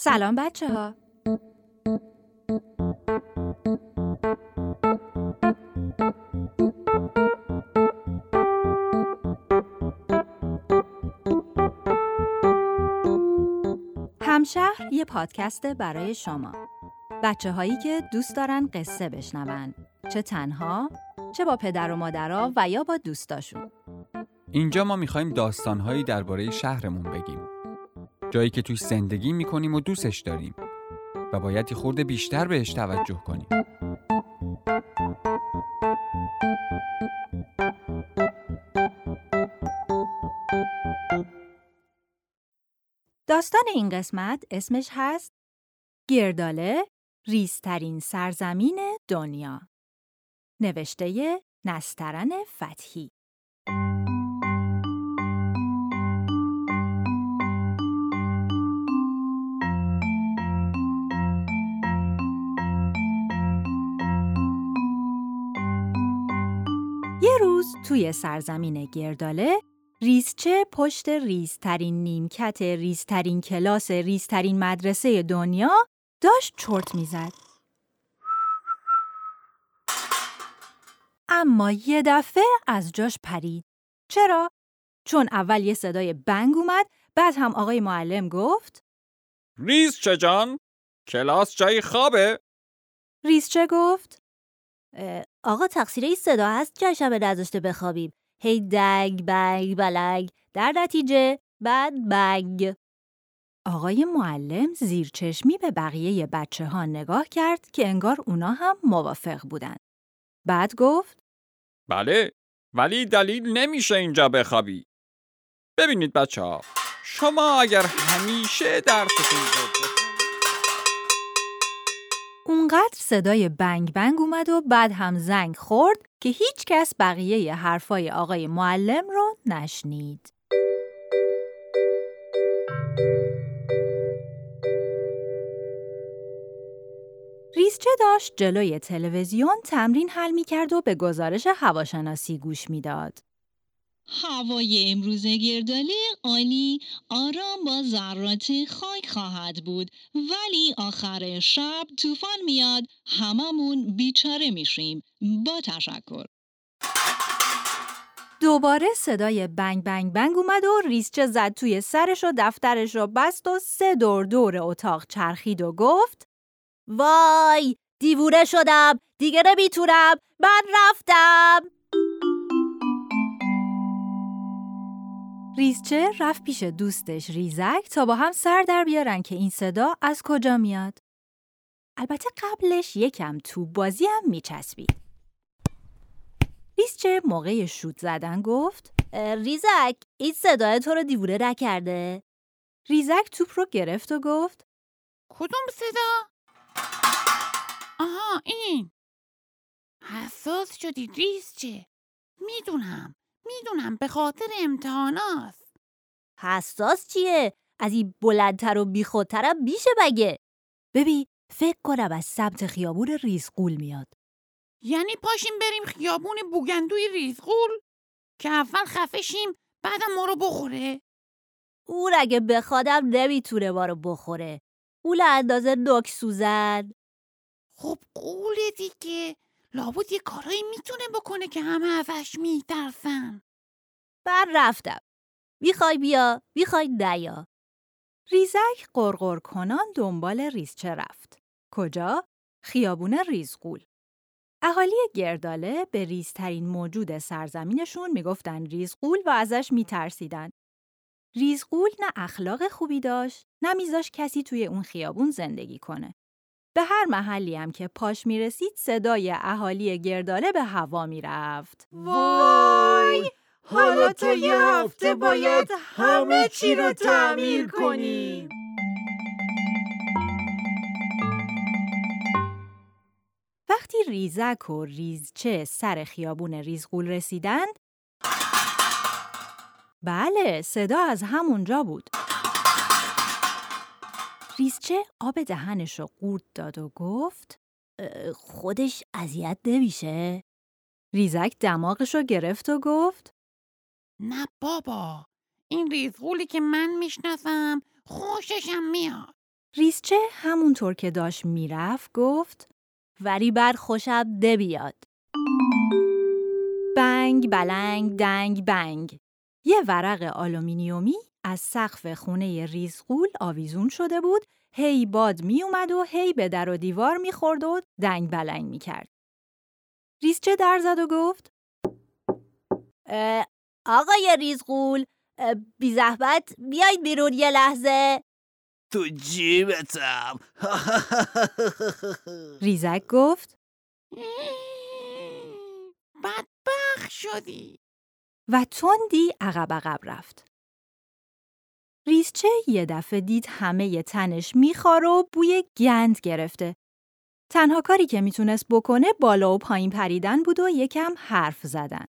سلام بچه ها. همشهر یه پادکست برای شما. بچه هایی که دوست دارن قصه بشنون. چه تنها، چه با پدر و مادرها و یا با دوستاشون. اینجا ما می‌خوایم داستانهایی درباره شهرمون بگیم. جایی که توش زندگی می‌کنیم و دوستش داریم و باید خورده بیشتر بهش توجه کنیم. داستان این قسمت اسمش هست گرداله ریزترین سرزمین دنیا نوشته نسترن فتحی روز توی سرزمین گرداله ریزچه پشت ریزترین نیمکت ریزترین کلاس ریزترین مدرسه دنیا داشت چرت می‌زد. اما یه دفعه از جاش پرید. چرا؟ چون اول یه صدای بنگ اومد بعد هم آقای معلم گفت ریز جان؟ کلاس جای خوابه؟ ریزچه گفت آقا تقصیر این صدا هست شب نذاشته بخوابیم هی دنگ بنگ بلنگ در نتیجه بعد بنگ آقای معلم زیر چشمی به بقیه بچه ها نگاه کرد که انگار اونا هم موافق بودن. بعد گفت بله ولی دلیل نمیشه اینجا بخوابی. ببینید بچه ها شما اگر همیشه درستون رو اونقدر صدای بنگ بنگ اومد و بعد هم زنگ خورد که هیچ کس بقیه حرفای آقای معلم رو نشنید. ریزچه داشت جلوی تلویزیون تمرین حل می کرد و به گزارش هواشناسی گوش می‌داد. هوای امروز گرداله عالی آرام با ذرات خاک خواهد بود. ولی آخر شب طوفان میاد هممون بیچاره میشیم. با تشکر. دوباره صدای بنگ بنگ بنگ اومد و ریسچه زد توی سرش و دفترش رو بست و سه دور دور اتاق چرخید و گفت وای دیوونه شدم. دیگه نمی‌تونم. من رفتم. ریزچه رفت پیش دوستش ریزک تا با هم سر در بیارن که این صدا از کجا میاد. البته قبلش یکم تو بازی هم میچسبید. ریزچه موقع شوت زدن گفت ریزک این صدای تو رو دیوونه نکرده؟ ریزک توپ رو گرفت و گفت کدوم صدا؟ آها این حساس شدی ریزچه می‌دونم می‌دونم به خاطر امتحاناست حساس چیه؟ از این بلندتر و بیخودترم میشه بگه ببین فکر کنم از سمت خیابون ریزقول میاد. یعنی پاشیم بریم خیابون بوگندوی ریزقول که اول خفه شیم بعدم ما رو بخوره؟ اون اگه بخوادم نمی‌تونه ما رو بخوره. اون اندازه نک سوزن. خب قوله دیگه. لابد یه کارایی می‌تونه بکنه که همه ازش میترسن. بر رفتم می‌خوای بیا می‌خوای نیا. ریزک قرقر کنان دنبال ریزچه رفت. کجا؟ خیابون ریزقول اهالی گرداله به ریزترین موجود سرزمینشون می‌گفتن ریزقول و ازش میترسیدن. ریزقول نه اخلاق خوبی داشت نه میذاش کسی توی اون خیابون زندگی کنه. به هر محلی هم که پاش می‌رسید صدای اهالی گرداله به هوا می‌رفت. وای! حالا تا یه هفته باید همه چی رو تعمیر کنیم. وقتی ریزک و ریزچه سر خیابون ریزغول رسیدند بله صدا از همونجا بود ریزچه آب دهنش رو قورت داد و گفت خودش اذیت نمیشه. ریزک دماغش رو گرفت و گفت نه بابا این ریزغولی که من می‌شناسم خوششم میاد. ریسچه همونطور که داشت می‌رفت گفت ولی بر خوشم بیاد. بنگ بلنگ دنگ بنگ. یه ورق آلومینیومی از سقف خونه ریزغول آویزون شده بود هی باد می اومد و هی به در و دیوار می‌خورد و دنگ بلنگ می‌کرد. ریسچه در زد و گفت؟ آقای ریزغول بی زحمت بیاید بیرون یه لحظه. تو جیبتم. ریزک گفت. بدبخ شدی. و تندی عقب عقب رفت. ریسچه یه دفعه دید همه ی تنش میخوار و بوی گند گرفته. تنها کاری که می‌تونست بکنه بالا و پایین پریدن بود و یکم حرف زدن.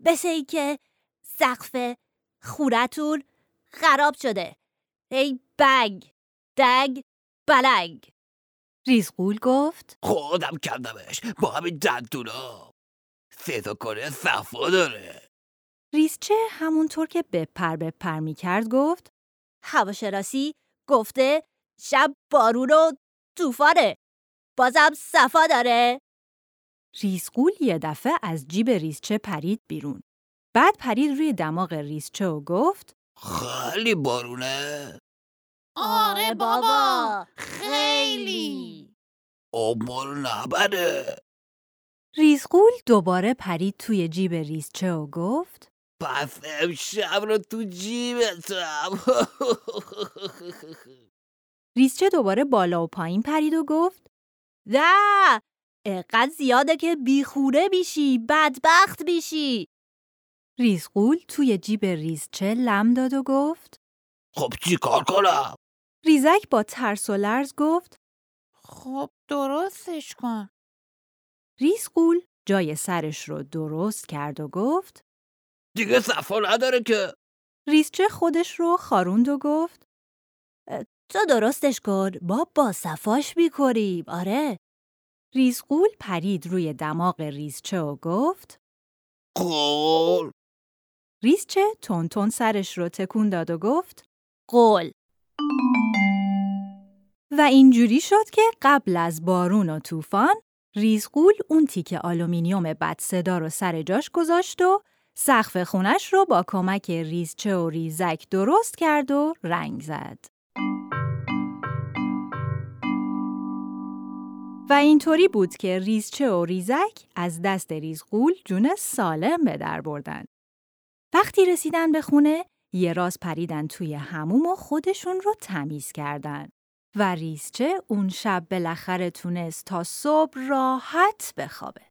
مثل این که سقف خورتون خراب شده. ای بنگ دنگ بلنگ. ریزغول گفت. خودم کندمش با همین دندونا. صدا کنه صفا داره. ریسچه همونطور که بپر بپر می‌کرد گفت هواشناسی گفته شب بارون و طوفانه. بازم صفا داره. ریزغول یه دفعه از جیب ریسچه پرید بیرون. بعد پرید روی دماغ ریسچه و گفت خیلی بارونه. آره بابا خیلی. عمر نبره. ریزغول دوباره پرید توی جیب ریسچه و گفت پس امشب رو تو جیبتم ریسچه دوباره بالا و پایین پرید و گفت نه اقدر زیاده که بیخوره میشی بدبخت میشی! ریزغول توی جیب ریسچه لم داد و گفت خب چی کار کنم؟ ریزک با ترس و لرز گفت خب درستش کن. ریزغول جای سرش رو درست کرد و گفت دیگه صفا نداره که. ریزچه خودش رو خاروند و گفت تو درستش کن ما با صفاش می‌کنیم آره. ریزغول پرید روی دماغ ریزچه و گفت قول. ریزچه تند تند سرش رو تکون داد و گفت قول. و اینجوری شد که قبل از بارون و طوفان ریزغول اون تیکه آلومینیوم بد صدا رو سر جاش گذاشت و سقف خونش رو با کمک ریزچه و ریزک درست کرد و رنگ زد. و اینطوری بود که ریزچه و ریزک از دست ریزغول جون سالم به در بردن. وقتی رسیدن به خونه، یه راز پریدن توی هموم و خودشون رو تمیز کردن. و ریزچه اون شب بالاخره تونست تا صبح راحت بخوابه.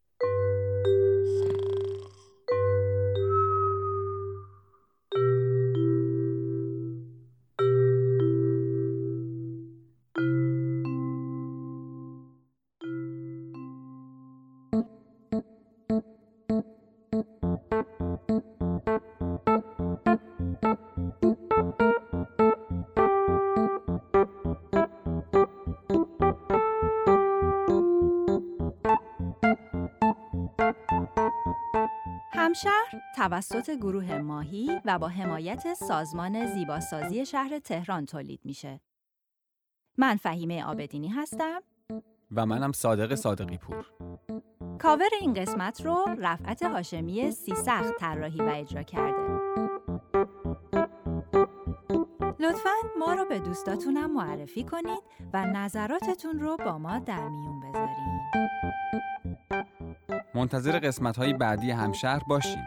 همشهر توسط گروه ماهی و با حمایت سازمان زیباسازی شهر تهران تولید میشه. من فهیمه آبدینی هستم. و منم صادق صادقی پور کاور این قسمت رو رفعت هاشمی سی سخت طراحی و اجرا کرده. لطفاً ما رو به دوستاتونم معرفی کنید و نظراتتون رو با ما در میون بذارید. منتظر قسمت های بعدی همشهر باشین.